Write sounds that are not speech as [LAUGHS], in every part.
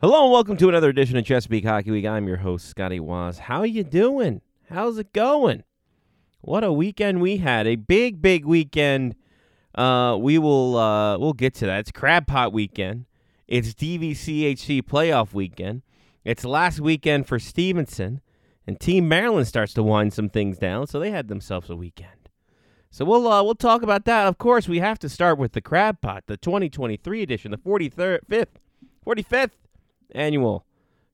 Hello and welcome to another edition of Chesapeake Hockey Week. I'm your host Scotty Waz. How you doing? How's it going? What a weekend we had! A big, big weekend. Uh, we will uh, we'll get to that. It's Crab Pot weekend. It's DVCHC playoff weekend. It's last weekend for Stevenson, and Team Maryland starts to wind some things down. So they had themselves a weekend. So we'll uh, we'll talk about that. Of course, we have to start with the Crab Pot, the 2023 edition, the 43rd, 5th, 45th annual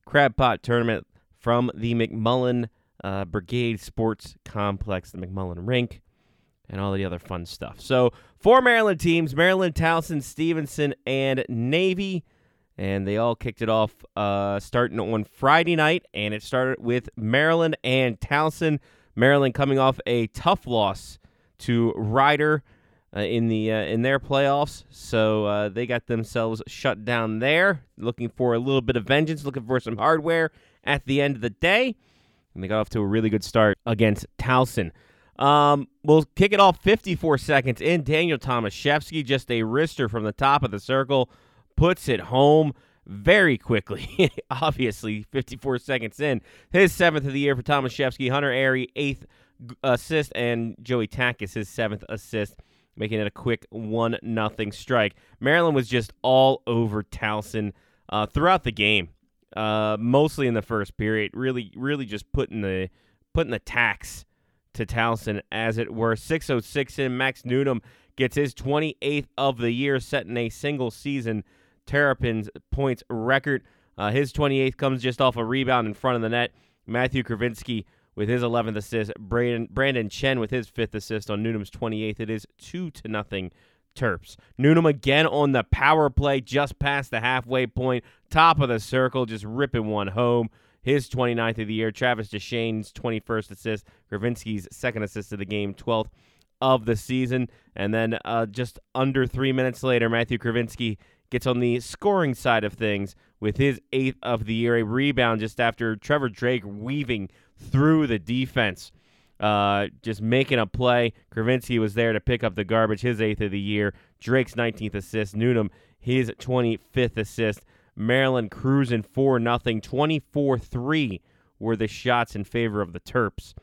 Crab Pot tournament from the McMullen uh, Brigade Sports Complex, the McMullen Rink, and all the other fun stuff. So, four Maryland teams Maryland, Towson, Stevenson, and Navy. And they all kicked it off uh, starting on Friday night, and it started with Maryland and Towson. Maryland coming off a tough loss to Rider uh, in the uh, in their playoffs. So uh, they got themselves shut down there, looking for a little bit of vengeance, looking for some hardware at the end of the day, and they got off to a really good start against Towson. Um, we'll kick it off 54 seconds in. Daniel Tomaszewski, just a wrister from the top of the circle, puts it home very quickly. [LAUGHS] Obviously, 54 seconds in. His seventh of the year for Tomaszewski. Hunter Airy, eighth assist, and Joey Takis, his seventh assist making it a quick one nothing strike. Maryland was just all over Towson uh, throughout the game, uh, mostly in the first period. Really, really just putting the putting the tax to Towson, as it were. 606 in. Max Newnham gets his 28th of the year, setting a single season Terrapins points record. Uh, his 28th comes just off a rebound in front of the net. Matthew Kravinsky with his 11th assist. Brandon, Brandon Chen with his fifth assist on Newnham's 28th. It is 2 to nothing Terps. Newnham again on the power play just past the halfway point, top of the circle, just ripping one home. His 29th of the year. Travis Deshane's 21st assist. Kravinsky's second assist of the game, 12th of the season. And then uh, just under three minutes later, Matthew Kravinsky gets on the scoring side of things with his eighth of the year. A rebound just after Trevor Drake weaving through the defense, uh, just making a play. Kravinsky was there to pick up the garbage, his eighth of the year. Drake's 19th assist. Newnham, his 25th assist. Maryland cruising 4 nothing. 24 3 were the shots in favor of the Terps.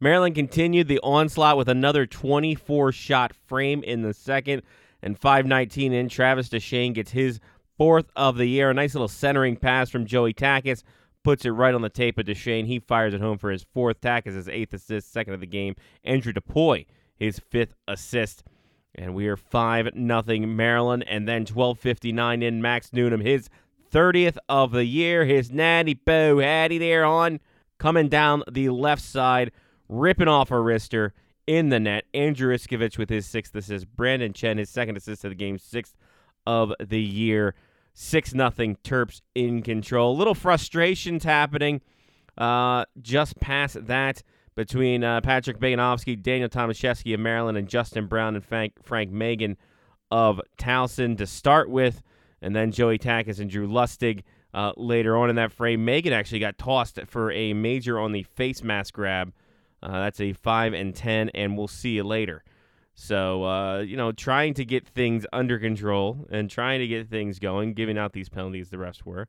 Maryland continued the onslaught with another 24 shot frame in the second. And 519 in, Travis Deshane gets his fourth of the year. A nice little centering pass from Joey Takis puts it right on the tape of Deshane. He fires it home for his fourth Takis his eighth assist, second of the game. Andrew DePoy, his fifth assist. And we are 5 nothing Maryland. And then 12.59 in Max Newnham, his 30th of the year. His natty bow Hattie there on coming down the left side, ripping off a wrister in the net. Andrew Iskovich with his sixth assist. Brandon Chen, his second assist of the game, sixth of the year. 6 nothing Terps in control. A Little frustrations happening uh, just past that between uh, Patrick Beganovsky, Daniel Tomaszewski of Maryland, and Justin Brown and Frank, Frank Megan of Towson to start with, and then Joey Takis and Drew Lustig uh, later on in that frame. Megan actually got tossed for a major on the face mask grab. Uh, that's a 5 and 10, and we'll see you later. So, uh, you know, trying to get things under control and trying to get things going, giving out these penalties the refs were.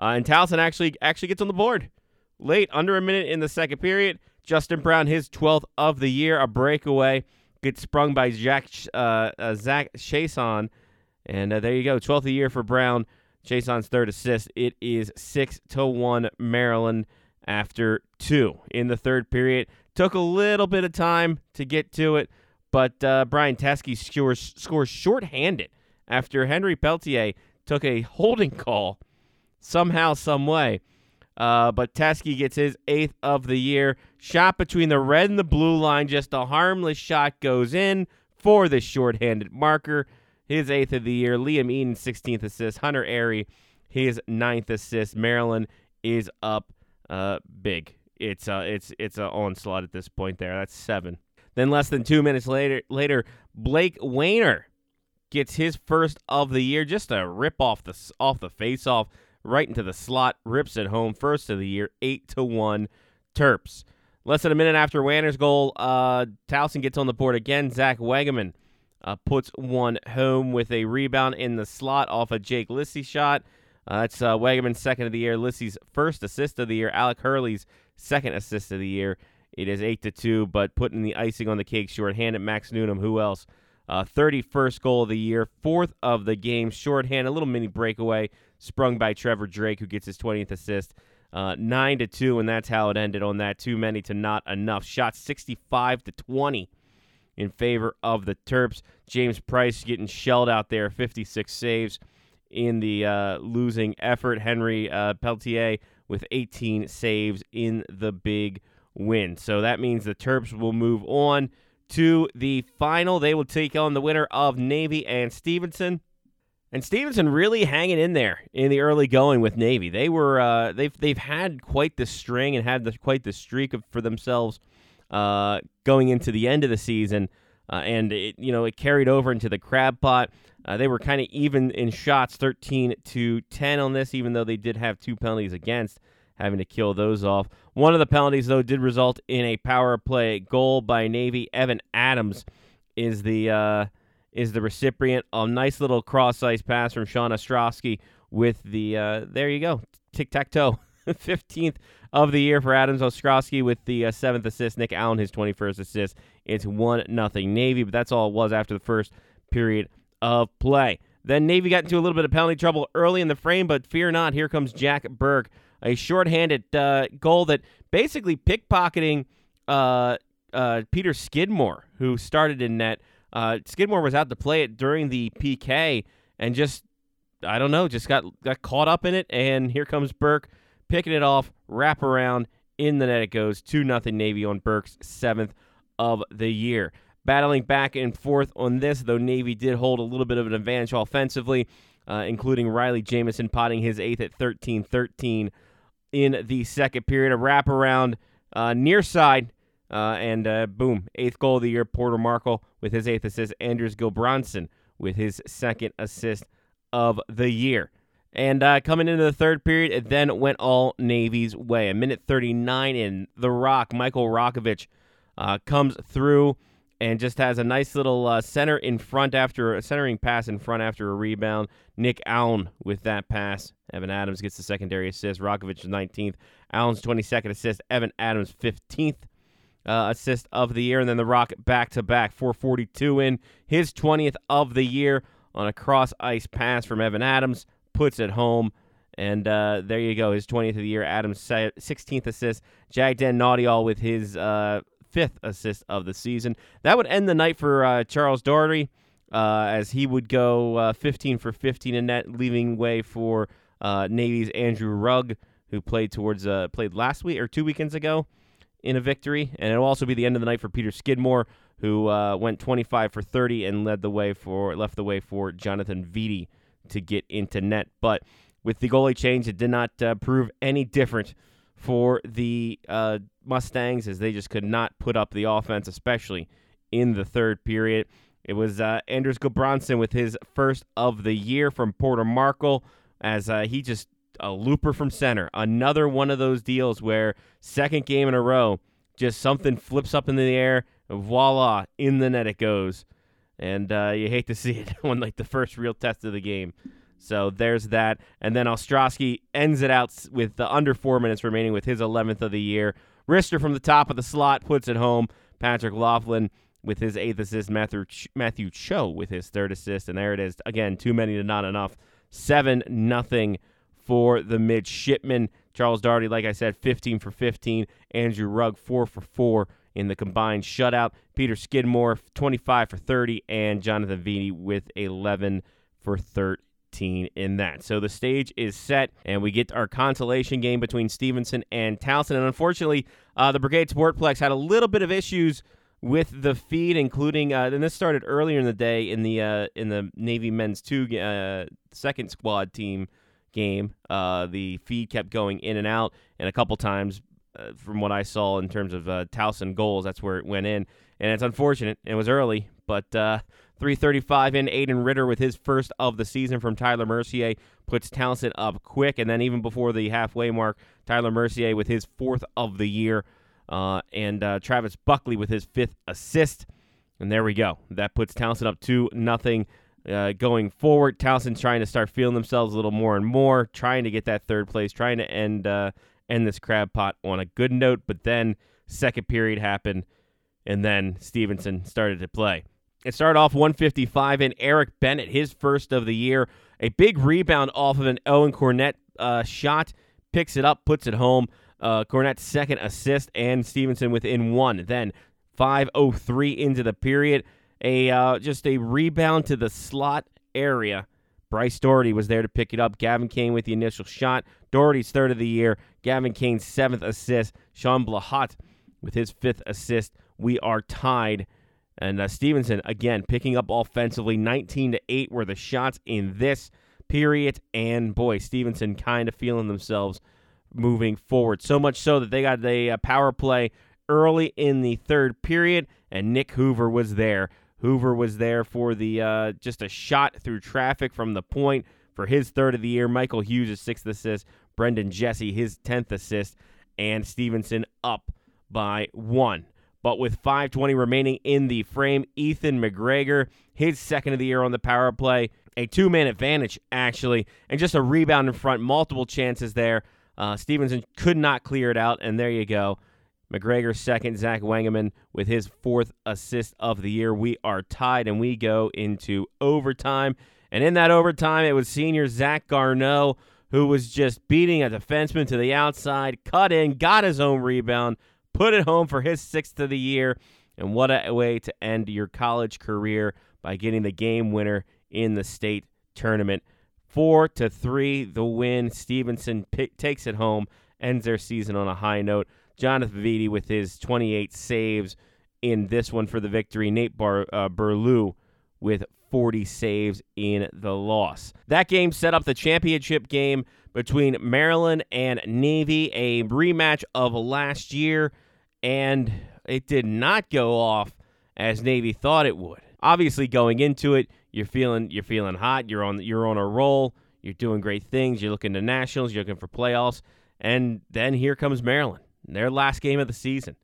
Uh, and Towson actually actually gets on the board late, under a minute in the second period. Justin Brown, his 12th of the year, a breakaway, gets sprung by Jack uh, uh, Zach Chason. And uh, there you go, 12th of the year for Brown. Chason's third assist. It is 6 to 1 Maryland after two in the third period. Took a little bit of time to get to it. But uh, Brian Teske scores, scores shorthanded after Henry Peltier took a holding call somehow, some way. Uh, but Teske gets his eighth of the year. Shot between the red and the blue line. Just a harmless shot goes in for the shorthanded marker. His eighth of the year. Liam Eden, 16th assist. Hunter Airy, his ninth assist. Maryland is up uh, big. It's uh, it's it's an onslaught at this point. There, that's seven. Then less than two minutes later, later Blake Wayner gets his first of the year. Just a rip off the off the face off right into the slot, rips it home. First of the year, eight to one, Terps. Less than a minute after Wayner's goal, uh, Towson gets on the board again. Zach Wegeman uh, puts one home with a rebound in the slot off a Jake Lissy shot. Uh, that's uh, Wagaman's second of the year, Lissy's first assist of the year, Alec Hurley's second assist of the year. It is eight to two, but putting the icing on the cake, shorthanded Max Newnham. Who else? Uh, 31st goal of the year, fourth of the game, shorthand, a little mini breakaway sprung by Trevor Drake, who gets his 20th assist. Uh, nine to two, and that's how it ended on that. Too many to not enough. Shot 65 to 20 in favor of the Terps. James Price getting shelled out there, 56 saves in the uh, losing effort. Henry uh, Peltier with 18 saves in the big win. So that means the Terps will move on to the final. They will take on the winner of Navy and Stevenson. And Stevenson really hanging in there in the early going with Navy. They were uh, they've they've had quite the string and had the, quite the streak of, for themselves uh, going into the end of the season, uh, and it you know it carried over into the crab pot. Uh, they were kind of even in shots, thirteen to ten on this, even though they did have two penalties against, having to kill those off. One of the penalties though did result in a power play goal by Navy. Evan Adams is the uh, is the recipient. A nice little cross ice pass from Sean Ostrowski with the, uh, there you go, tic tac toe. 15th [LAUGHS] of the year for Adams Ostrowski with the uh, seventh assist. Nick Allen, his 21st assist. It's 1 nothing Navy, but that's all it was after the first period of play. Then Navy got into a little bit of penalty trouble early in the frame, but fear not, here comes Jack Burke, a shorthanded uh, goal that basically pickpocketing uh, uh, Peter Skidmore, who started in net. Uh, Skidmore was out to play it during the PK and just, I don't know, just got, got caught up in it. And here comes Burke picking it off, wrap around, in the net it goes. 2 nothing Navy on Burke's seventh of the year. Battling back and forth on this, though Navy did hold a little bit of an advantage offensively, uh, including Riley Jamison potting his eighth at 13 13 in the second period. A wraparound uh, near side uh, and uh, boom, eighth goal of the year, Porter Markle with his eighth assist. Anders Gilbranson with his second assist of the year. And uh, coming into the third period, it then went all Navy's way. A minute 39 in, The Rock, Michael Rakovich, uh, comes through and just has a nice little uh, center in front after a centering pass in front after a rebound. Nick Allen with that pass. Evan Adams gets the secondary assist. Rakovich 19th. Allen's 22nd assist. Evan Adams 15th uh, assist of the year. And then The Rocket back to back, 442 in his 20th of the year on a cross ice pass from Evan Adams, puts it home. And uh, there you go, his 20th of the year. Adams' 16th assist. Jagden Naudial with his uh, fifth assist of the season. That would end the night for uh, Charles Daugherty uh, as he would go uh, 15 for 15 in net, leaving way for uh, Navy's Andrew Rugg, who played towards played last week or two weekends ago in a victory, and it'll also be the end of the night for Peter Skidmore, who uh, went 25 for 30 and led the way for left the way for Jonathan Vitti to get into net. But with the goalie change, it did not uh, prove any different for the uh, Mustangs as they just could not put up the offense, especially in the third period. It was uh, Anders Gilbranson with his first of the year from Porter Markle as uh, he just a looper from center. Another one of those deals where second game in a row, just something flips up in the air, voila, in the net it goes. And uh, you hate to see [LAUGHS] it when like the first real test of the game. So there's that. And then Ostrowski ends it out with the under four minutes remaining with his 11th of the year. Wrister from the top of the slot puts it home. Patrick Laughlin with his eighth assist. Matthew Ch- Matthew Cho with his third assist. And there it is. Again, too many to not enough. Seven nothing for the midshipmen. Charles Daugherty, like I said, 15 for 15. Andrew Rugg, 4 for 4 in the combined shutout. Peter Skidmore, 25 for 30. And Jonathan Vitti with 11 for 13 in that. So the stage is set, and we get our consolation game between Stevenson and Towson. And unfortunately, uh, the Brigade Sportplex had a little bit of issues with the feed, including uh, and this started earlier in the day in the uh, in the Navy men's two uh, second squad team game. Uh, the feed kept going in and out, and a couple times, uh, from what I saw in terms of uh, Towson goals, that's where it went in. And it's unfortunate. It was early, but 335 in. Aiden Ritter with his first of the season from Tyler Mercier puts Towson up quick. And then even before the halfway mark, Tyler Mercier with his fourth of the year. Uh, and uh, Travis Buckley with his fifth assist. And there we go. That puts Towson up 2 nothing uh, going forward. Towson's trying to start feeling themselves a little more and more, trying to get that third place, trying to end uh, end this crab pot on a good note. But then second period happened, and then Stevenson started to play. It started off 155, and Eric Bennett, his first of the year, a big rebound off of an Owen Cornett uh, shot, picks it up, puts it home. Uh, Cornett's second assist, and Stevenson within one. Then 5:03 into the period, a uh, just a rebound to the slot area. Bryce Doherty was there to pick it up. Gavin Kane with the initial shot. Doherty's third of the year. Gavin Kane's seventh assist. Sean Blahat with his fifth assist. We are tied. And uh, Stevenson again picking up offensively. 19 to 8 were the shots in this period. And boy, Stevenson kind of feeling themselves moving forward. So much so that they got a, a power play early in the third period, and Nick Hoover was there Hoover was there for the uh, just a shot through traffic from the point for his third of the year. Michael Hughes' sixth assist. Brendan Jesse his tenth assist, and Stevenson up by one. But with 5:20 remaining in the frame, Ethan McGregor his second of the year on the power play, a two-man advantage actually, and just a rebound in front. Multiple chances there. Uh, Stevenson could not clear it out, and there you go. McGregor second, Zach Wangerman with his fourth assist of the year. We are tied and we go into overtime. And in that overtime, it was senior Zach Garneau who was just beating a defenseman to the outside, cut in, got his own rebound, put it home for his sixth of the year. And what a way to end your college career by getting the game winner in the state tournament. Four to three, the win. Stevenson takes it home, ends their season on a high note. Jonathan Vitti with his 28 saves in this one for the victory. Nate Bar- uh, Burlew with 40 saves in the loss. That game set up the championship game between Maryland and Navy, a rematch of last year, and it did not go off as Navy thought it would. Obviously, going into it, you're feeling you're feeling hot. You're on you're on a roll. You're doing great things. You're looking to nationals. You're looking for playoffs, and then here comes Maryland their last game of the season.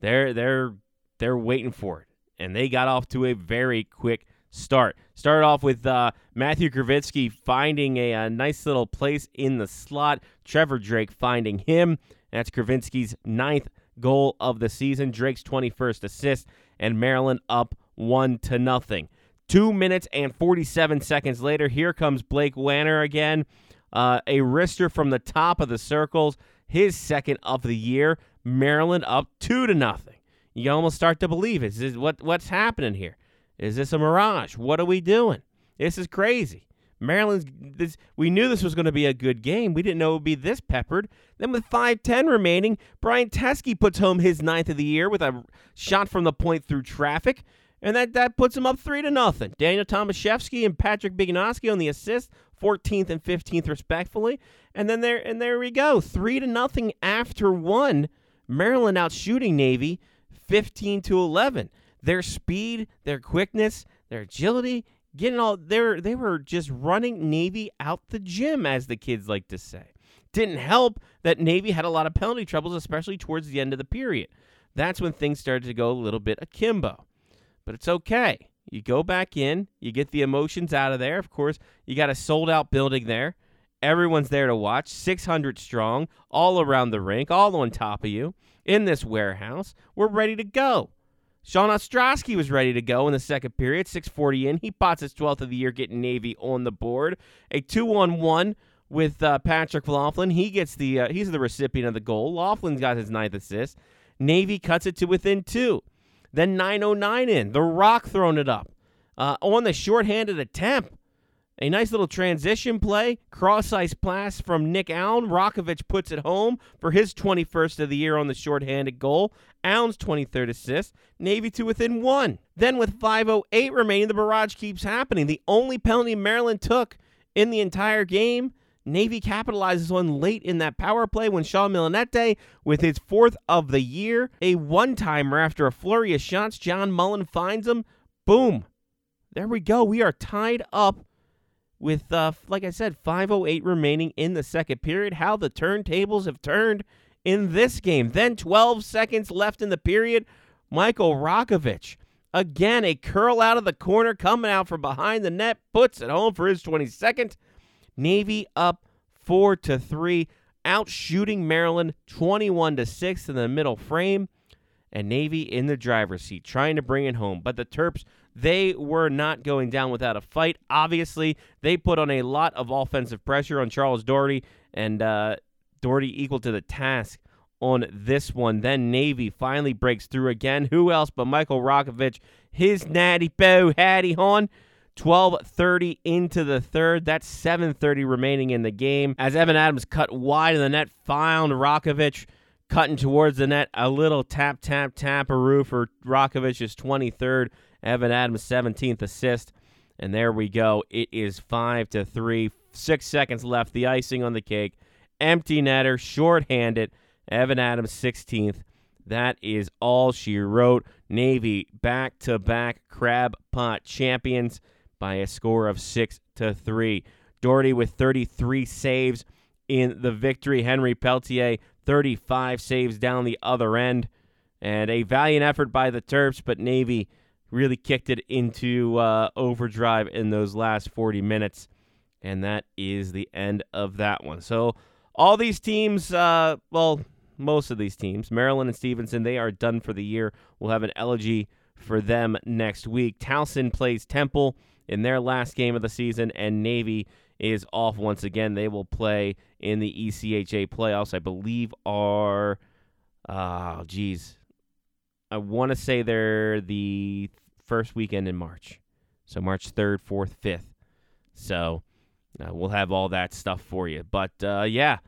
They're they're they're waiting for it, and they got off to a very quick start. Started off with uh, Matthew Kravitsky finding a, a, nice little place in the slot. Trevor Drake finding him. That's Kravitsky's ninth goal of the season. Drake's 21st assist, and Maryland up one to nothing. Two minutes and 47 seconds later, here comes Blake Wanner again. Uh, a wrister from the top of the circles his second of the year. Maryland up two to nothing. You almost start to believe it. Is this, what what's happening here? Is this a mirage? What are we doing? This is crazy. Maryland's this we knew this was going to be a good game. We didn't know it would be this peppered. Then with 5-10 remaining, Brian Teske puts home his ninth of the year with a shot from the point through traffic. And that, that puts him up three to nothing. Daniel Tomaszewski and Patrick Biganoski on the assist, 14th and 15th respectfully. And then there and there we go. Three to nothing after one. Maryland out shooting Navy 15 to 11. Their speed, their quickness, their agility, getting all they were they were just running Navy out the gym, as the kids like to say. Didn't help that Navy had a lot of penalty troubles, especially towards the end of the period. That's when things started to go a little bit akimbo. But it's okay. You go back in, you get the emotions out of there. Of course, you got a sold out building there. Everyone's there to watch, 600 strong, all around the rink, all on top of you in this warehouse. We're ready to go. Sean Ostrowski was ready to go in the second period, 640 in. He pots his 12th of the year, getting Navy on the board. A 2 on 1 with uh, Patrick Laughlin. He gets the uh, he's the recipient of the goal. Laughlin's got his ninth assist. Navy cuts it to within two. Then 909 in. The Rock throwing it up. Uh, on the shorthanded attempt. A nice little transition play. Cross ice pass from Nick Allen. Rakovich puts it home for his 21st of the year on the shorthanded goal. Allen's 23rd assist. Navy to within one. Then with 5.08 remaining, the barrage keeps happening. The only penalty Maryland took in the entire game Navy capitalizes on late in that power play when Sean Millinette, with his fourth of the year, a one timer after a flurry of shots, John Mullen finds him. Boom. There we go. We are tied up with, uh, like I said, 5.08 remaining in the second period. How the turntables have turned in this game. Then 12 seconds left in the period. Michael Rakovich, Again, a curl out of the corner, coming out from behind the net, puts it home for his 22nd. Navy up four to three, out shooting Maryland 21 to six in the middle frame, and Navy in the driver's seat, trying to bring it home. But the Terps, they were not going down without a fight. Obviously, they put on a lot of offensive pressure on Charles Doherty, and uh, Doherty equal to the task on this one. Then Navy finally breaks through again. Who else but Michael Rakovich? His natty bow Hattie Hawn. 12:30 into the third. That's 7:30 remaining in the game. As Evan Adams cut wide of the net, found Rakovich cutting towards the net. A little tap, tap, taparoo for Rakovich's 23rd. Evan Adams' 17th assist. And there we go. It is five to three. Six seconds left. The icing on the cake. Empty netter, shorthanded. Evan Adams 16th. That is all she wrote. Navy back to back crab pot champions by a score of 6 to 3. Doherty with 33 saves in the victory. Henry Peltier 35 saves down the other end. And a valiant effort by the Terps, but Navy really kicked it into uh, overdrive in those last 40 minutes. And that is the end of that one. So, all these teams, uh, well, most of these teams, Maryland and Stevenson, they are done for the year. We'll have an elegy for them next week. Towson plays Temple in their last game of the season, and Navy is off once again. They will play in the ECHA playoffs, I believe, are, oh, geez. I want to say they're the first weekend in March. So March 3rd, 4th, 5th. So uh, we'll have all that stuff for you. But uh, yeah,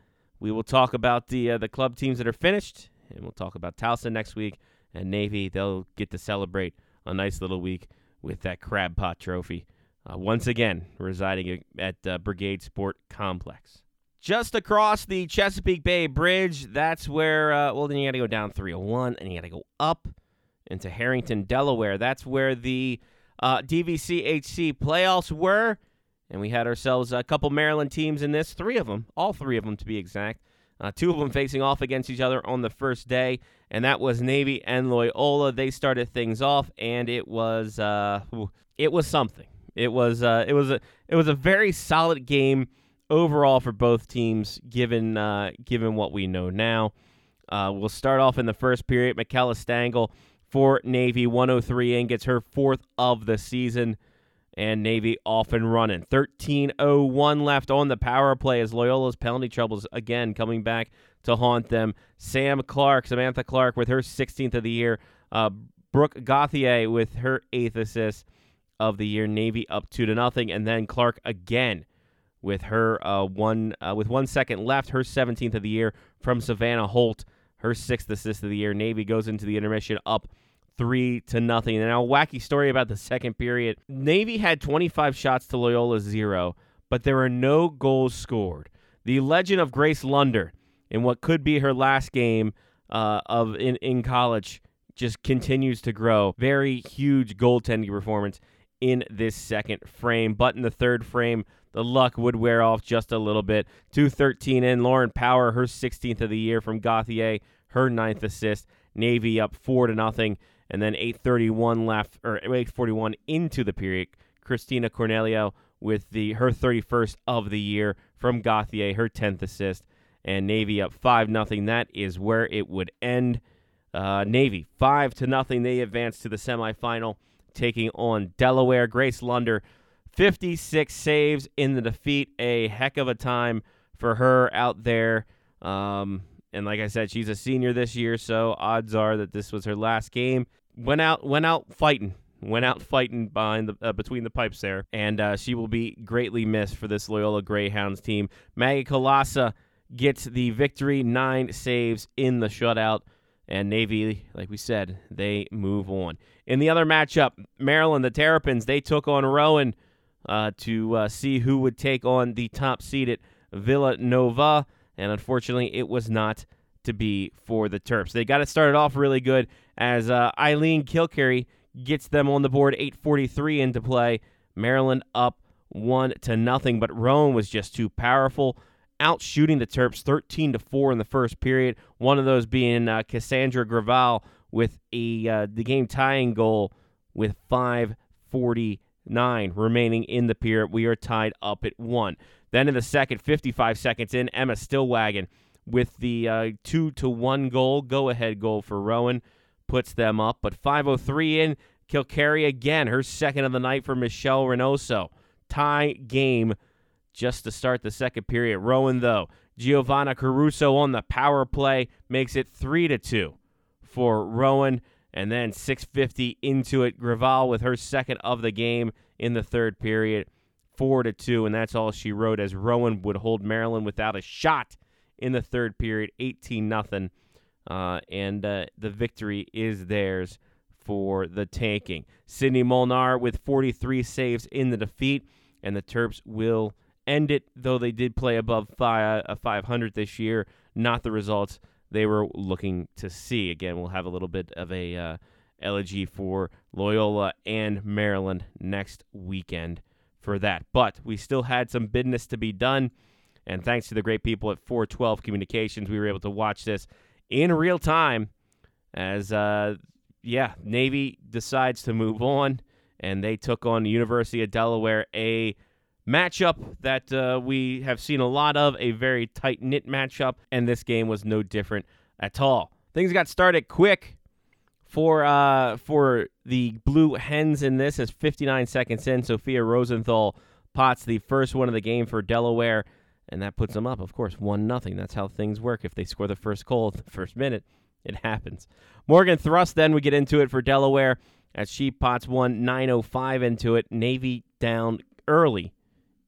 we will talk about the uh, the club teams that are finished, and we'll talk about Towson next week and Navy. They'll get to celebrate a nice little week with that crab pot trophy. Uh, once again, residing at uh, Brigade Sport Complex. Just across the Chesapeake Bay Bridge, that's where, uh, well, then you got to go down 301 and you got to go up into Harrington, Delaware. That's where the uh, DVCHC playoffs were. And we had ourselves a couple Maryland teams in this, three of them, all three of them to be exact. Uh, two of them facing off against each other on the first day, and that was Navy and Loyola. They started things off, and it was uh, it was something. It was uh, it was a it was a very solid game overall for both teams, given uh, given what we know now. Uh, we'll start off in the first period. Michaela Stangle for Navy, 103 in, gets her fourth of the season and Navy off and running. 13:01 left on the power play as Loyola's penalty troubles again coming back to haunt them. Sam Clark, Samantha Clark with her 16th of the year. Uh, Brooke Gauthier with her eighth assist of the year. Navy up two to nothing, and then Clark again with her uh, one uh, with one second left. Her 17th of the year from Savannah Holt, her sixth assist of the year. Navy goes into the intermission up three to nothing. And now, a wacky story about the second period. Navy had 25 shots to Loyola zero, but there were no goals scored. The legend of Grace Lunder in what could be her last game uh, of in, in college just continues to grow. Very huge goaltending performance in this second frame. But in the third frame, the luck would wear off just a little bit. 213 in. Lauren Power, her 16th of the year from Gauthier, her ninth assist. Navy up four to nothing and then 8:31 left or 8:41 into the period. Christina Cornelio with the her 31st of the year from Gauthier, her 10th assist, and Navy up five nothing. That is where it would end. Uh, Navy five to nothing. They advance to the semifinal, taking on Delaware. Grace Lunder, 56 saves in the defeat. A heck of a time for her out there. Um, and like I said, she's a senior this year, so odds are that this was her last game. Went out, went out fighting, went out fighting behind the uh, between the pipes there, and uh, she will be greatly missed for this Loyola Greyhounds team. Maggie Kalasa gets the victory, nine saves in the shutout, and Navy, like we said, they move on. In the other matchup, Maryland, the Terrapins, they took on Rowan uh, to uh, see who would take on the top seeded Villanova and unfortunately, it was not to be for the Terps. They got it started off really good as uh, Eileen Kilcarry gets them on the board, 8:43 into play. Maryland up one to nothing, but Rowan was just too powerful, out shooting the Terps 13 to four in the first period. One of those being uh, Cassandra Graval with a uh, the game tying goal with 549 remaining in the period. We are tied up at one. Then in the second, 55 seconds in, Emma Stillwagon with the uh, two to one goal, go ahead goal for Rowan, puts them up. But 503 in, Kilkerry again, her second of the night for Michelle Reynoso. Tie game just to start the second period. Rowan, though, Giovanna Caruso on the power play makes it 3 to 2 for Rowan. And then 650 into it. Graval with her second of the game in the third period. 4 to 2. And that's all she wrote as Rowan would hold Maryland without a shot in the third period. 18 nothing. Uh, and uh, the victory is theirs for the tanking. Sydney Molnar with 43 saves in the defeat, and the Terps will end it, though they did play above five, uh, 500 this year. Not the results they were looking to see. Again, we'll have a little bit of a uh, elegy for Loyola and Maryland next weekend for that. But we still had some business to be done. And thanks to the great people at 412 Communications, we were able to watch this in real time as uh, yeah, Navy decides to move on, and they took on the University of Delaware, a matchup that uh, we have seen a lot of, a very tight knit matchup, and this game was no different at all. Things got started quick for uh, for the Blue Hens in this. As 59 seconds in, Sophia Rosenthal pots the first one of the game for Delaware, and that puts them up, of course, one nothing. That's how things work. If they score the first goal the first minute, it happens. Morgan Thrust then we get into it for Delaware as she pots one 905 into it. Navy down early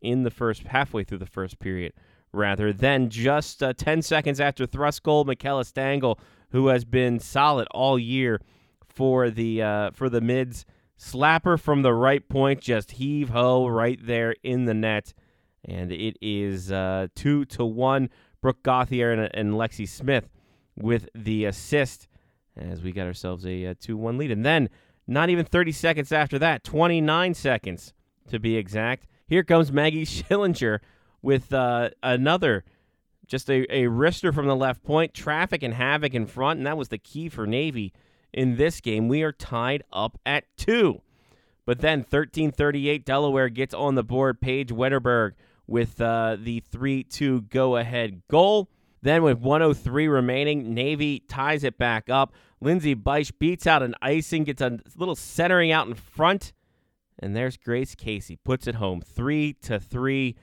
in the first halfway through the first period rather than just uh, 10 seconds after Thrust goal Michaela Stangle who has been solid all year for the uh, for the mids slapper from the right point just heave ho right there in the net and it is uh, 2 to 1 Brooke Gauthier and, and Lexi Smith with the assist as we got ourselves a, a 2 1 lead. And then, not even 30 seconds after that, 29 seconds to be exact, here comes Maggie [LAUGHS] Schillinger with uh, another, just a, a wrister from the left point, traffic and havoc in front, and that was the key for Navy in this game. We are tied up at two. But then 1338, Delaware gets on the board. Paige Wetterberg with uh, the 3 2 go ahead goal. Then, with 103 remaining, Navy ties it back up. Lindsay Beisch beats out an icing, gets a little centering out in front. And there's Grace Casey, puts it home 3 to 3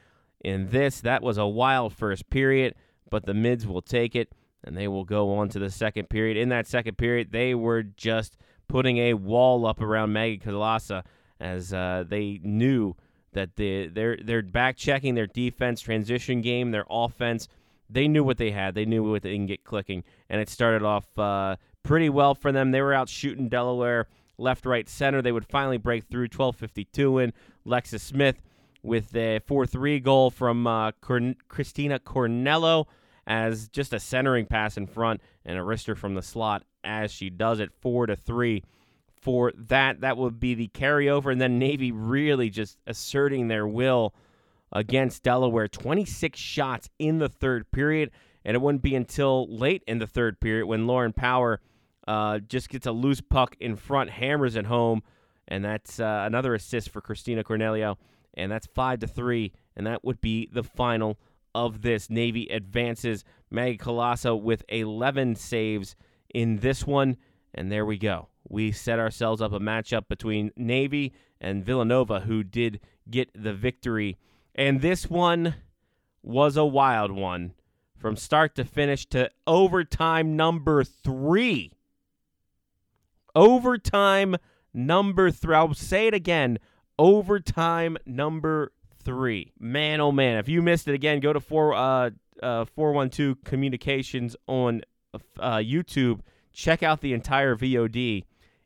in this. That was a wild first period, but the mids will take it and they will go on to the second period. In that second period, they were just putting a wall up around Maggie Kalasa as uh, they knew that the, they're, they're back checking their defense, transition game, their offense they knew what they had. They knew what they can get clicking, and it started off uh, pretty well for them. They were out shooting Delaware left, right, center. They would finally break through. 12:52 in. Lexus Smith with a 4-3 goal from uh, Corn- Christina Cornelio as just a centering pass in front and a wrister from the slot as she does it. Four to three for that. That would be the carryover, and then Navy really just asserting their will against Delaware. 26 shots in the third period, and it wouldn't be until late in the third period when Lauren Power uh, just gets a loose puck in front, hammers it home, and that's uh, another assist for Christina Cornelio, and that's five to three, and that would be the final of this. Navy advances. Maggie Colosso with 11 saves in this one, and there we go. We set ourselves up a matchup between Navy and Villanova, who did get the victory and this one was a wild one from start to finish to overtime number three. Overtime number three. I'll say it again. Overtime number three. Man, oh man. If you missed it again, go to four, uh, uh, 412 Communications on uh, YouTube. Check out the entire VOD.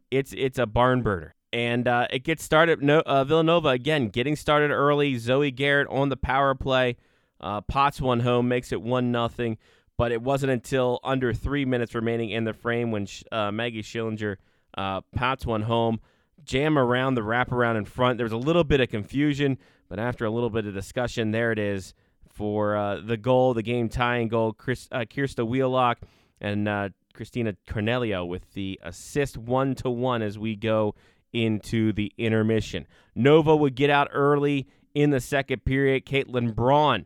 It's, it's a barn burner. And uh, it gets started. No, uh, Villanova again getting started early. Zoe Garrett on the power play. Uh, Potts one home makes it one nothing. But it wasn't until under three minutes remaining in the frame when uh, Maggie Schillinger uh, Potts one home. Jam around the wraparound in front. There was a little bit of confusion, but after a little bit of discussion, there it is for uh, the goal, the game tying goal. Chris, uh, Kirsta Wheelock and uh, Christina Cornelio with the assist one to one as we go into the intermission. Nova would get out early in the second period. Caitlin Braun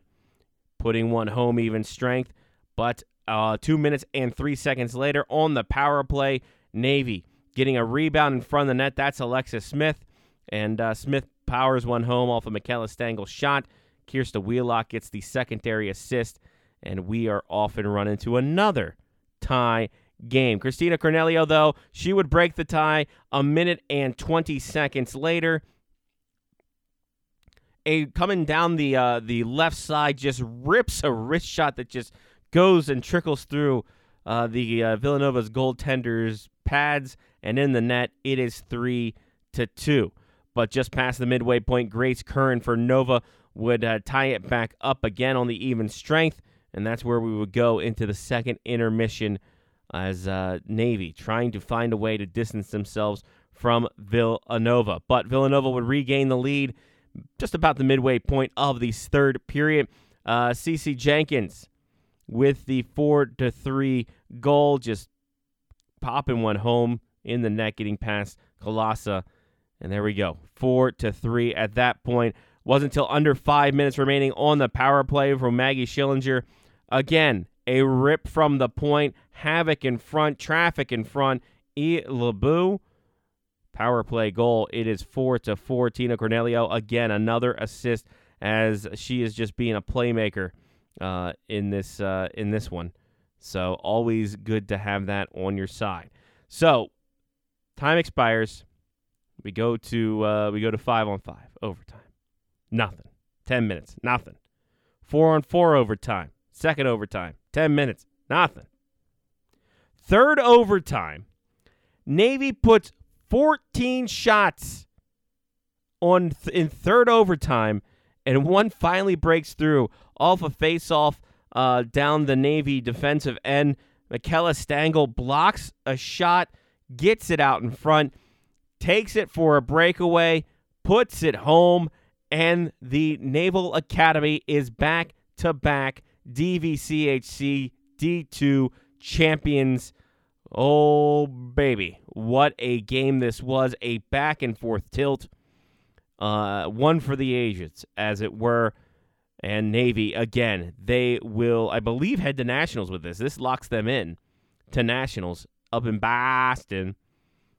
putting one home even strength, but uh, two minutes and three seconds later on the power play, Navy getting a rebound in front of the net. That's Alexis Smith, and uh, Smith powers one home off of Michaela Stangel's shot. Kirsta Wheelock gets the secondary assist, and we are off and run into another tie game. Christina Cornelio, though, she would break the tie a minute and 20 seconds later. A coming down the uh, the left side just rips a wrist shot that just goes and trickles through uh, the uh, Villanova's goaltender's pads and in the net. It is three to two. But just past the midway point, Grace Curran for Nova would uh, tie it back up again on the even strength, and that's where we would go into the second intermission as uh, Navy trying to find a way to distance themselves from Villanova. But Villanova would regain the lead just about the midway point of the third period. Uh, Cece Jenkins with the four to three goal, just popping one home in the net, getting past Colasa. And there we go, four to three at that point. Wasn't until under five minutes remaining on the power play from Maggie Schillinger. Again, a rip from the point, havoc in front, traffic in front. E. Lebu, power play goal. It is four to four. Tina Cornelio again another assist as she is just being a playmaker uh, in this uh, in this one. So always good to have that on your side. So time expires. We go to uh, we go to five on five overtime. Nothing. Ten minutes. Nothing. Four on four overtime. Second overtime. Ten minutes. Nothing. Third overtime. Navy puts 14 shots on th- in third overtime, and one finally breaks through off a face-off uh, down the Navy defensive end. Michaela Stangl blocks a shot, gets it out in front, takes it for a breakaway, puts it home, and the Naval Academy is back to back DVCHC D2 champions. Oh, baby. What a game this was. A back and forth tilt. Uh, one for the ages, as it were. And Navy, again, they will, I believe, head to Nationals with this. This locks them in to Nationals up in Boston.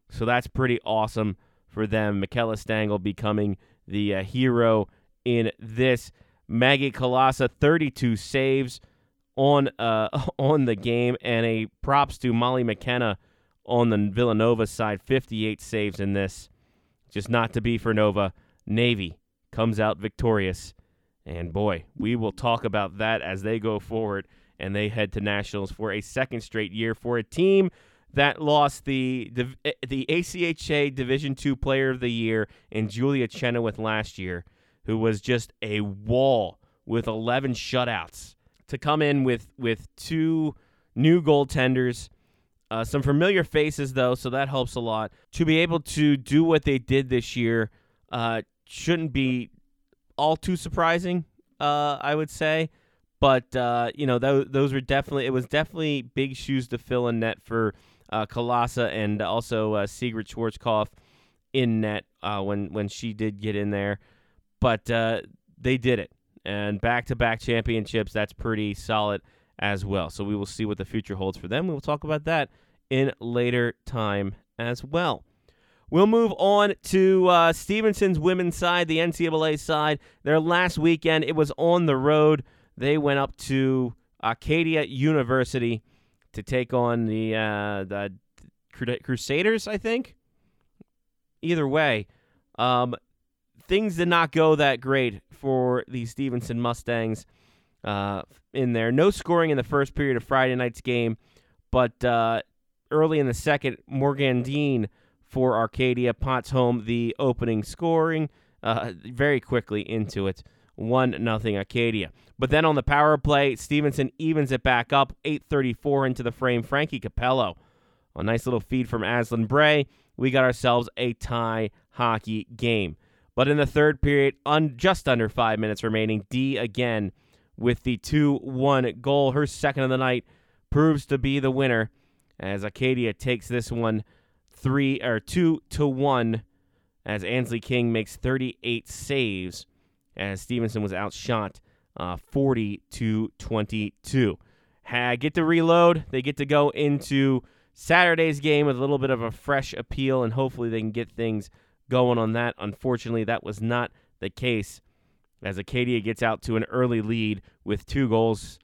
So that's pretty awesome for them. Michaela Stangl becoming the uh, hero in this. Maggie Colasa, 32 saves on uh, [LAUGHS] on the game, and a props to Molly McKenna on the Villanova side, 58 saves in this. Just not to be for Nova. Navy comes out victorious, and boy, we will talk about that as they go forward and they head to nationals for a second straight year for a team that lost the the, the ACHA Division Two Player of the Year in Julia Chenoweth last year, who was just a wall with 11 shutouts to come in with with two new goaltenders. Uh, some familiar faces though, so that helps a lot. To be able to do what they did this year uh, shouldn't be all too surprising, uh, I would say. But uh, you know, those those were definitely it was definitely big shoes to fill in net for uh, Colasa and also uh, Sigrid Schwarzkopf in net uh, when when she did get in there. But uh, they did it, and back to back championships. That's pretty solid as well. So we will see what the future holds for them. We will talk about that in later time as well. We'll move on to uh, Stevenson's women's side, the NCAA side. Their last weekend, it was on the road. They went up to Arcadia University to take on the uh, the Crusaders, I think. Either way, um, things did not go that great for the Stevenson Mustangs uh, in there. No scoring in the first period of Friday night's game, but uh, early in the second, Morgan Dean for Arcadia pots home the opening scoring uh, very quickly into it. 1 nothing Arcadia. But then on the power play, Stevenson evens it back up, 834 into the frame. Frankie Capello, a nice little feed from Aslan Bray. We got ourselves a tie hockey game. But in the third period, un- just under five minutes remaining, D again with the 2 1 goal. Her second of the night proves to be the winner as Arcadia takes this one three or two to one as Ansley King makes 38 saves as Stevenson was outshot uh, 40 to 22. Ha, get to reload. They get to go into Saturday's game with a little bit of a fresh appeal, and hopefully they can get things going on that. Unfortunately, that was not the case as Arcadia gets out to an early lead with two goals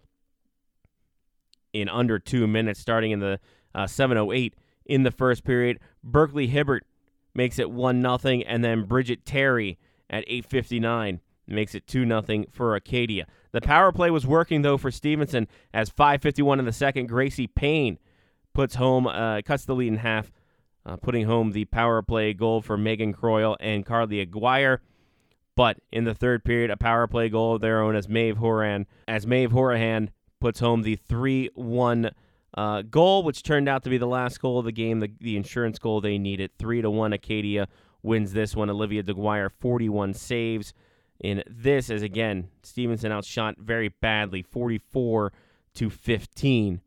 in under two minutes, starting in the uh, 7:08 in the first period. Berkeley Hibbert makes it one nothing, and then Bridget Terry at 8:59 makes it two nothing for Arcadia. The power play was working though for Stevenson as 5:51 in the second. Gracie Payne puts home, uh, cuts the lead in half, uh, putting home the power play goal for Megan Croyle and Carly Aguirre. But in the third period, a power play goal of their own as Maeve Horan, as Maeve Horahan puts home the 3 1 uh, goal, which turned out to be the last goal of the game, the, the insurance goal they needed. 3 to 1 Arcadia wins this one. Olivia DeGuire, 41 saves in this, as again, Stevenson outshot very badly, 44 to 15.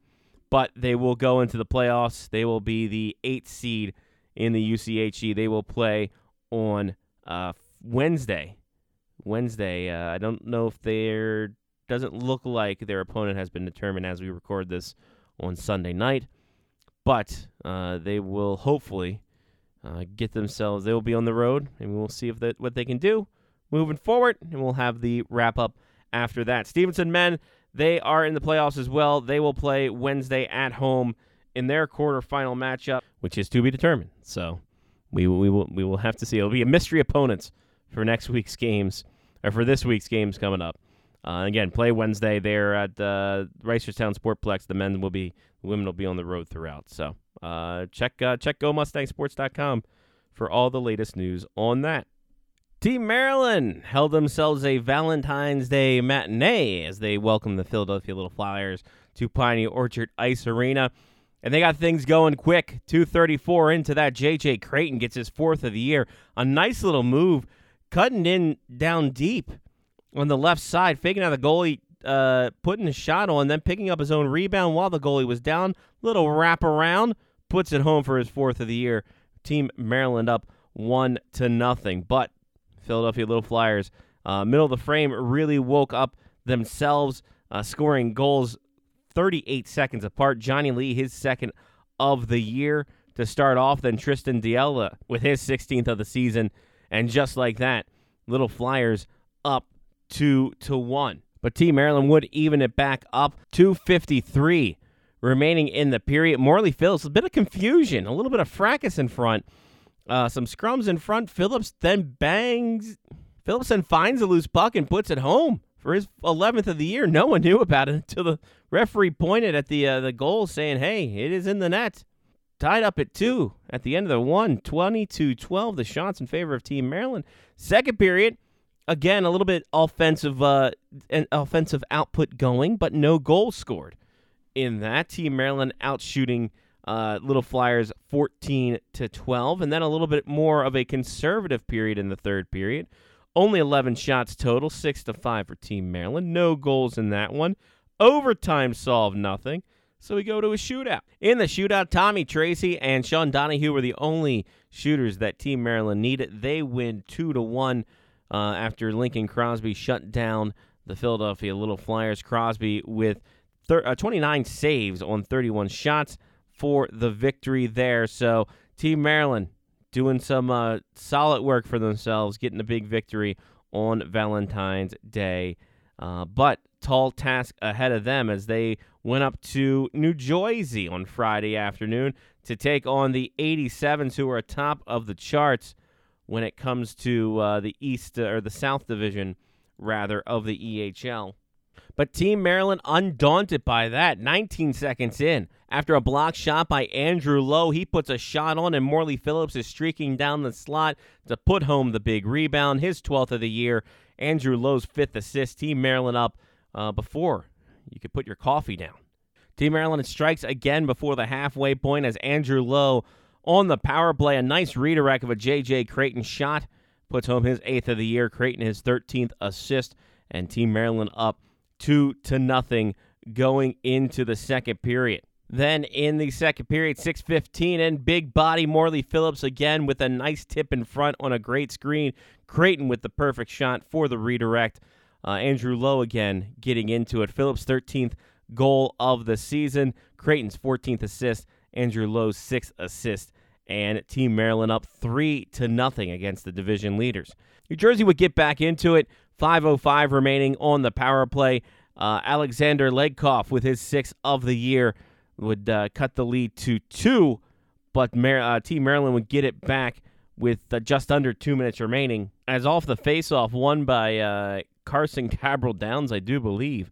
But they will go into the playoffs. They will be the eighth seed in the UCHC. They will play on uh, Wednesday. Wednesday. Uh, I don't know if there doesn't look like their opponent has been determined as we record this on Sunday night, but uh, they will hopefully uh, get themselves. They will be on the road, and we'll see if that what they can do moving forward, and we'll have the wrap up after that. Stevenson men, they are in the playoffs as well. They will play Wednesday at home in their quarterfinal matchup, which is to be determined. So we we will we will have to see. It'll be a mystery opponents for next week's games or for this week's games coming up. Uh, again, play Wednesday there at uh, Reisterstown Sportplex. The men will be, the women will be on the road throughout. So uh, check uh, check GoMustangSports.com for all the latest news on that. Team Maryland held themselves a Valentine's Day matinee as they welcomed the Philadelphia Little Flyers to Piney Orchard Ice Arena. And they got things going quick. 234 into that. JJ Creighton gets his fourth of the year. A nice little move, cutting in down deep on the left side, faking out the goalie, uh, putting a shot on, then picking up his own rebound while the goalie was down. Little wrap around, puts it home for his fourth of the year. Team Maryland up one to nothing. But Philadelphia Little Flyers, uh, middle of the frame, really woke up themselves, uh, scoring goals 38 seconds apart. Johnny Lee, his second of the year to start off. Then Tristan Diella with his 16th of the season. And just like that, Little Flyers up two to one. But Team Maryland would even it back up 253 remaining in the period. Morley Phillips, a bit of confusion, a little bit of fracas in front, uh, some scrums in front. Phillips then bangs. Phillips then finds a loose puck and puts it home for his 11th of the year. No one knew about it until the referee pointed at the uh, the goal, saying, "Hey, it is in the net." Tied up at two at the end of the one, 22 12. The shots in favor of Team Maryland. Second period, again a little bit offensive uh, an offensive output going, but no goals scored. In that team, Maryland outshooting uh, Little Flyers 14 to 12, and then a little bit more of a conservative period in the third period. Only 11 shots total, six to five for Team Maryland. No goals in that one. Overtime solved nothing. So we go to a shootout. In the shootout, Tommy Tracy and Sean Donahue were the only shooters that Team Maryland needed. They win two to one uh, after Lincoln Crosby shut down the Philadelphia Little Flyers. Crosby with thir- uh, 29 saves on 31 shots for the victory there. So, Team Maryland doing some uh, solid work for themselves, getting a big victory on Valentine's Day. Uh, but tall task ahead of them as they went up to New Jersey on Friday afternoon to take on the 87s, who are atop of the charts when it comes to uh, the East uh, or the South Division, rather, of the EHL. But Team Maryland undaunted by that. 19 seconds in, after a block shot by Andrew Lowe, he puts a shot on, and Morley Phillips is streaking down the slot to put home the big rebound. His 12th of the year. Andrew Lowe's fifth assist. Team Maryland up uh, before you could put your coffee down. Team Maryland strikes again before the halfway point as Andrew Lowe on the power play. A nice redirect of a J.J. Creighton shot puts home his eighth of the year. Creighton his 13th assist, and Team Maryland up two to nothing going into the second period. Then in the second period, 6:15, and big body Morley Phillips again with a nice tip in front on a great screen. Creighton with the perfect shot for the redirect. Uh, Andrew Lowe again getting into it. Phillips' 13th goal of the season. Creighton's 14th assist. Andrew Lowe's sixth assist. And Team Maryland up three to nothing against the division leaders. New Jersey would get back into it. 5:05 remaining on the power play. Uh, Alexander Legkoff with his sixth of the year would uh, cut the lead to two, but Mar- uh, Team Maryland would get it back with uh, just under two minutes remaining. As off the faceoff, won by uh, Carson Cabral Downs, I do believe.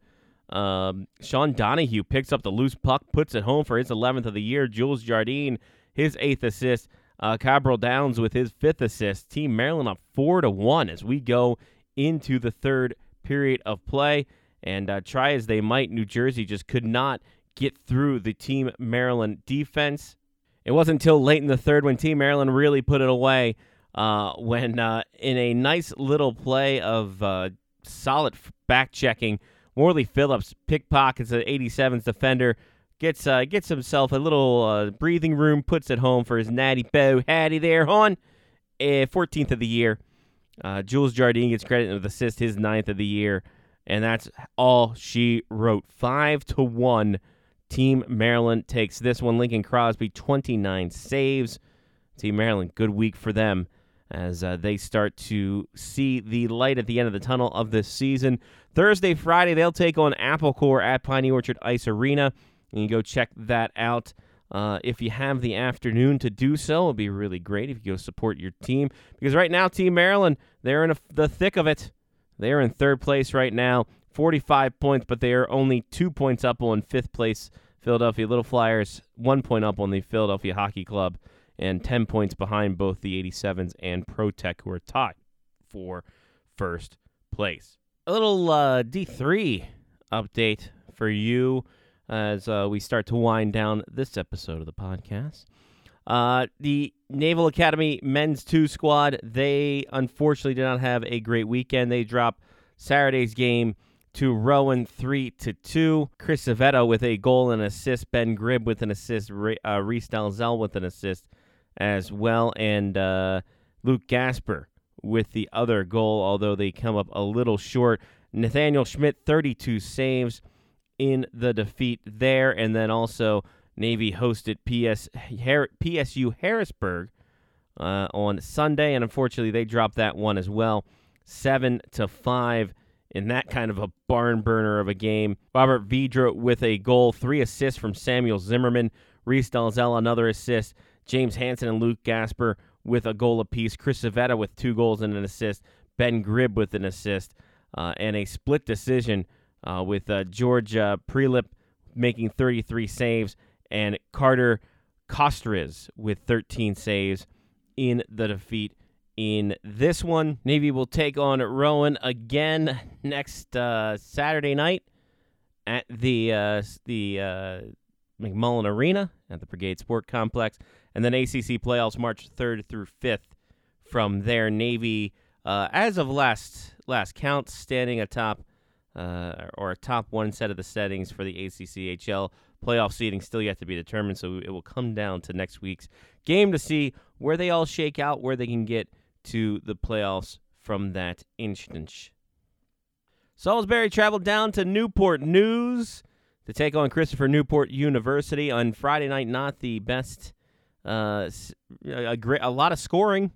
Um, Sean Donahue picks up the loose puck, puts it home for his 11th of the year. Jules Jardine, his eighth assist. Uh, Cabral Downs with his fifth assist. Team Maryland up four to one as we go into the third period of play. And uh, try as they might, New Jersey just could not get through the Team Maryland defense. It wasn't until late in the third when Team Maryland really put it away. Uh, when uh, in a nice little play of uh, solid back checking, Morley Phillips pickpockets the 87's defender, gets uh, gets himself a little uh, breathing room, puts it home for his natty bow Hattie there, hon. 14th of the year. Uh, Jules Jardine gets credit with assist, his ninth of the year, and that's all she wrote. Five to one Team Maryland takes this one. Lincoln Crosby, 29 saves. Team Maryland, good week for them as uh, they start to see the light at the end of the tunnel of this season. Thursday, Friday, they'll take on Apple Core at Piney Orchard Ice Arena. You go check that out. Uh, if you have the afternoon to do so, it'll be really great if you go support your team. Because right now, Team Maryland, they're in a, the thick of it. They're in third place right now, 45 points, but they are only two points up on fifth place Philadelphia Little Flyers, one point up on the Philadelphia Hockey Club, and 10 points behind both the 87s and Pro Tech, who are tied for first place. A little uh, D3 update for you as uh, we start to wind down this episode of the podcast. Uh, the Naval Academy men's two squad, they unfortunately did not have a great weekend. They dropped Saturday's game to Rowan three to two. Chris Savetto with a goal and assist. Ben Gribb with an assist. Uh, Reese Dalzell with an assist as well, and uh, Luke Gasper with the other goal. Although they come up a little short. Nathaniel Schmidt 32 saves in the defeat there, and then also Navy hosted PS Har- PSU Harrisburg uh, on Sunday, and unfortunately they dropped that one as well, seven to five in that kind of a barn burner of a game. Robert Vidra with a goal, three assists from Samuel Zimmerman. Reese Dalzell, another assist. James Hanson and Luke Gasper with a goal apiece. Chris Savetta with two goals and an assist. Ben Gribb with an assist. Uh, and a split decision uh, with uh, George uh, Prelip making 33 saves and Carter Costriz with 13 saves in the defeat in this one. Navy will take on Rowan again next uh, Saturday night at the uh, the uh, McMullen Arena at the Brigade Sport Complex, and then ACC playoffs March 3rd through 5th. From there, Navy, uh, as of last last count, standing atop uh, or a top one set of the settings for the ACCHL playoff seeding still yet to be determined. So it will come down to next week's game to see where they all shake out, where they can get to the playoffs from that instance. Salisbury traveled down to Newport News to take on Christopher Newport University on Friday night. Not the best, uh, a, great, a lot of scoring,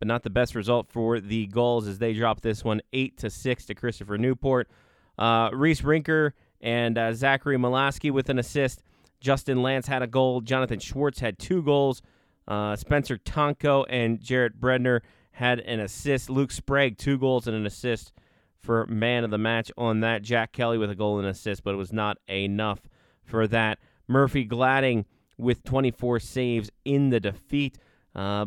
but not the best result for the Gulls as they dropped this one eight to six to Christopher Newport. Uh, Reese Rinker and uh, Zachary Molaski with an assist. Justin Lance had a goal. Jonathan Schwartz had two goals. Uh, Spencer Tonko and Jarrett Bredner had an assist. Luke Sprague, two goals and an assist for man of the match on that. Jack Kelly with a goal and assist, but it was not enough for that. Murphy Gladding with 24 saves in the defeat. Uh,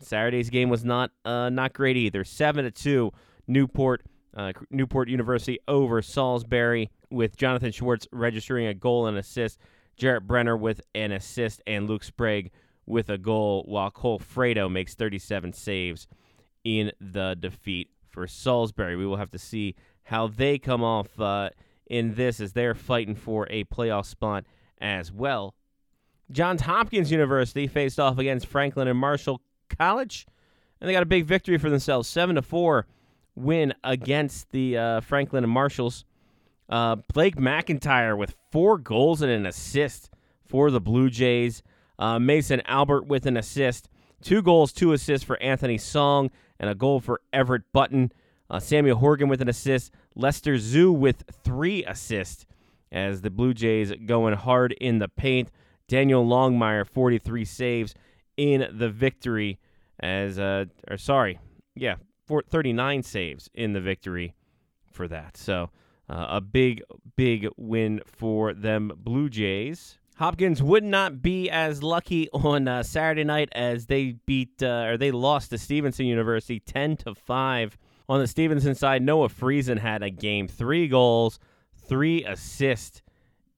Saturday's game was not uh, not great either. Seven to two, Newport uh, Newport University over Salisbury with Jonathan Schwartz registering a goal and assist. Jarrett Brenner with an assist and Luke Sprague with a goal, while Cole Fredo makes 37 saves in the defeat for Salisbury. We will have to see how they come off uh, in this as they're fighting for a playoff spot as well. Johns Hopkins University faced off against Franklin and Marshall College, and they got a big victory for themselves, seven to four win against the uh, Franklin and Marshalls. Uh, Blake McIntyre with four goals and an assist for the Blue Jays. Uh, Mason Albert with an assist. Two goals, two assists for Anthony Song, and a goal for Everett Button. Uh, Samuel Horgan with an assist. Lester Zhu with three assists as the Blue Jays going hard in the paint. Daniel Longmire, 43 saves in the victory. As, uh, or sorry, yeah, 39 saves in the victory for that. So uh, a big, big win for them Blue Jays. Hopkins would not be as lucky on uh, Saturday night as they beat uh, or they lost to Stevenson University 10 to 5. On the Stevenson side, Noah Friesen had a game, three goals, three assists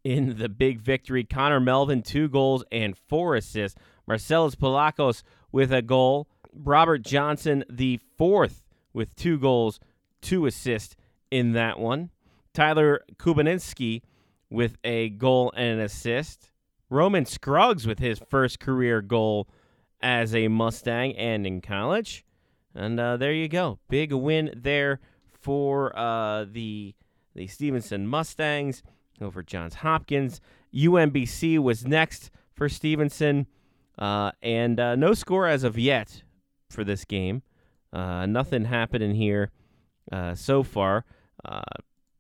in the big victory. Connor Melvin, two goals and four assists. Marcellus Palakos with a goal. Robert Johnson, the fourth, with two goals, two assists in that one. Tyler Kubaninski with a goal and an assist. Roman Scruggs with his first career goal as a Mustang and in college. And uh, there you go. Big win there for uh, the the Stevenson Mustangs over Johns Hopkins. UMBC was next for Stevenson. Uh, and uh, no score as of yet for this game. Uh, nothing happening here uh, so far. Uh,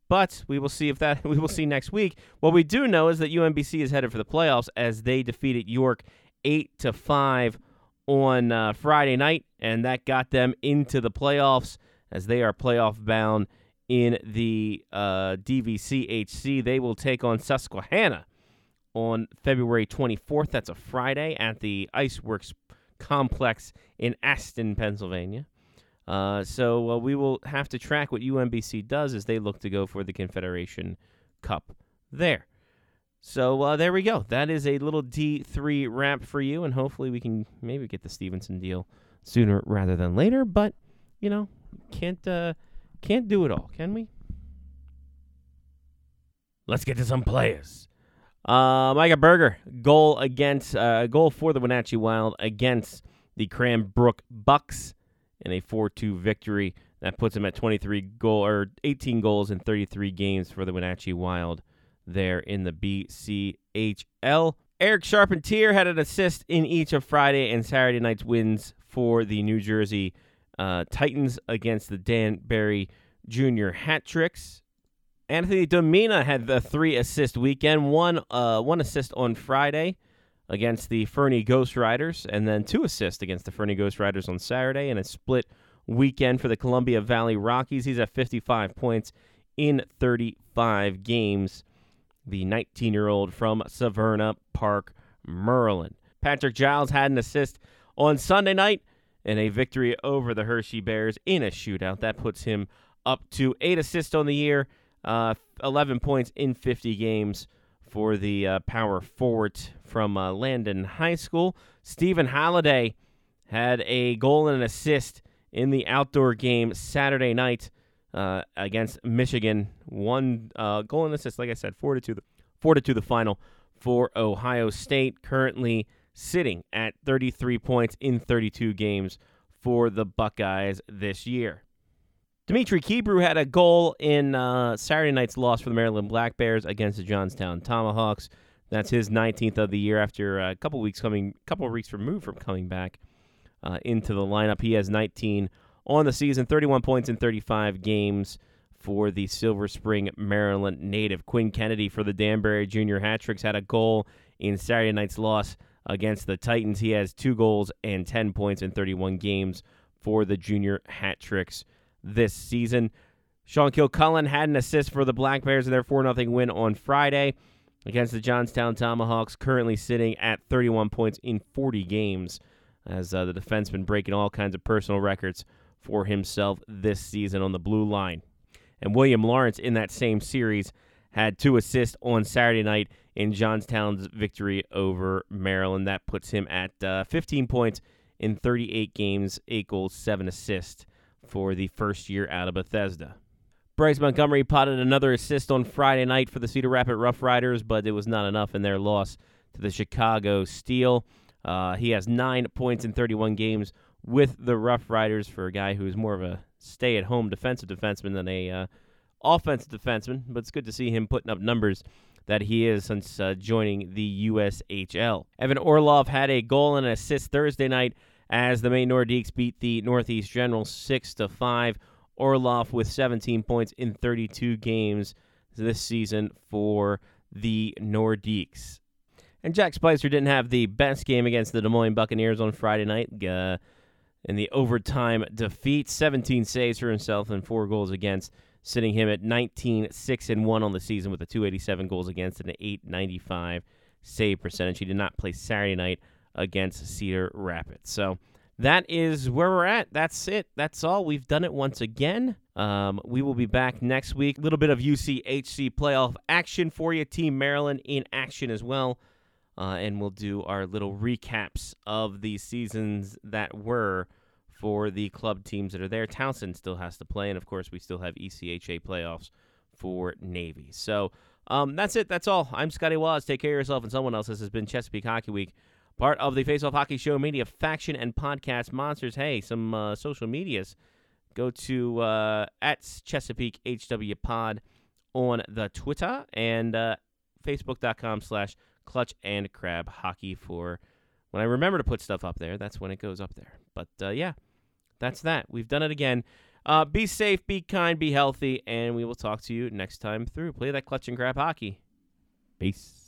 but we will see if that [LAUGHS] we will see next week. What we do know is that UMBC is headed for the playoffs as they defeated York eight to five on uh, Friday night, and that got them into the playoffs as they are playoff bound in the uh, DVCHC. They will take on Susquehanna on February 24th. That's a Friday at the Iceworks complex in Aston, Pennsylvania. Uh, so uh, we will have to track what UMBC does as they look to go for the Confederation Cup there. So uh, there we go. That is a little D3 wrap for you, and hopefully we can maybe get the Stevenson deal sooner rather than later. But you know, can't uh, can't do it all, can we? Let's get to some players. Uh, Micah Berger, goal against uh, goal for the Wenatchee Wild against the Cranbrook Bucks in a 4-2 victory. That puts him at 23 goal or 18 goals in 33 games for the Wenatchee Wild there in the BCHL. Eric Charpentier had an assist in each of Friday and Saturday night's wins for the New Jersey uh, Titans against the Dan Danbury Junior Hat Tricks. Anthony Domina had the three assist weekend. One uh, one assist on Friday against the Fernie Ghost Riders, and then two assists against the Fernie Ghost Riders on Saturday, and a split weekend for the Columbia Valley Rockies. He's at 55 points in 35 games. The 19 year old from Severna Park, Maryland. Patrick Giles had an assist on Sunday night and a victory over the Hershey Bears in a shootout. That puts him up to eight assists on the year uh, 11 points in 50 games for the uh, power forward from uh, Landon High School. Stephen Halliday had a goal and an assist in the outdoor game Saturday night uh, against Michigan. One uh, goal and assist, like I said, four to two, the, four to two, the final for Ohio State. Currently sitting at 33 points in 32 games for the Buckeyes this year. Dimitri Kebrew had a goal in uh, Saturday night's loss for the Maryland Black Bears against the Johnstown Tomahawks. That's his 19th of the year after a couple weeks coming, couple weeks removed from coming back uh, into the lineup. He has 19 on the season, 31 points in 35 games for the Silver Spring, Maryland native. Quinn Kennedy for the Danbury Junior Hat Tricks had a goal in Saturday night's loss against the Titans. He has two goals and 10 points in 31 games for the Junior Hat Tricks this season. Sean Kilcullen had an assist for the Black Bears in their 4 0 win on Friday against the Johnstown Tomahawks, currently sitting at 31 points in 40 games, as uh, the defenseman breaking all kinds of personal records for himself this season on the blue line. And William Lawrence in that same series had two assists on Saturday night in Johnstown's victory over Maryland. That puts him at uh, 15 points in 38 games, eight goals, seven assists for the first year out of Bethesda. Bryce Montgomery potted another assist on Friday night for the Cedar Rapids Rough Riders, but it was not enough in their loss to the Chicago Steel. Uh, he has nine points in 31 games with the Rough Riders for a guy who's more of a stay-at-home defensive defenseman than a uh, offensive defenseman. But it's good to see him putting up numbers that he is since uh, joining the USHL. Evan Orlov had a goal and an assist Thursday night as the Maine Nordiques beat the Northeast General six to five. Orlov with 17 points in 32 games this season for the Nordiques. And Jack Spicer didn't have the best game against the Des Moines Buccaneers on Friday night uh, in the overtime defeat. 17 saves for himself and four goals against, sitting him at 19 6 and 1 on the season with a 287 goals against and an 895 save percentage. He did not play Saturday night against Cedar Rapids. So that is where we're at. That's it. That's all. We've done it once again. Um, we will be back next week. A little bit of UCHC playoff action for you. Team Maryland in action as well. Uh, and we'll do our little recaps of the seasons that were for the club teams that are there. Townsend still has to play. And of course, we still have ECHA playoffs for Navy. So um, that's it. That's all. I'm Scotty Wallace. Take care of yourself and someone else. This has been Chesapeake Hockey Week part of the Face Off Hockey Show Media Faction and Podcast Monsters. Hey, some uh, social medias. Go to uh, at Chesapeake HW Pod on the Twitter and uh, Facebook.com slash Clutch and Crab Hockey for when I remember to put stuff up there. That's when it goes up there. But uh, yeah, that's that. We've done it again. Uh, be safe, be kind, be healthy, and we will talk to you next time through. Play that Clutch and Crab Hockey. Peace.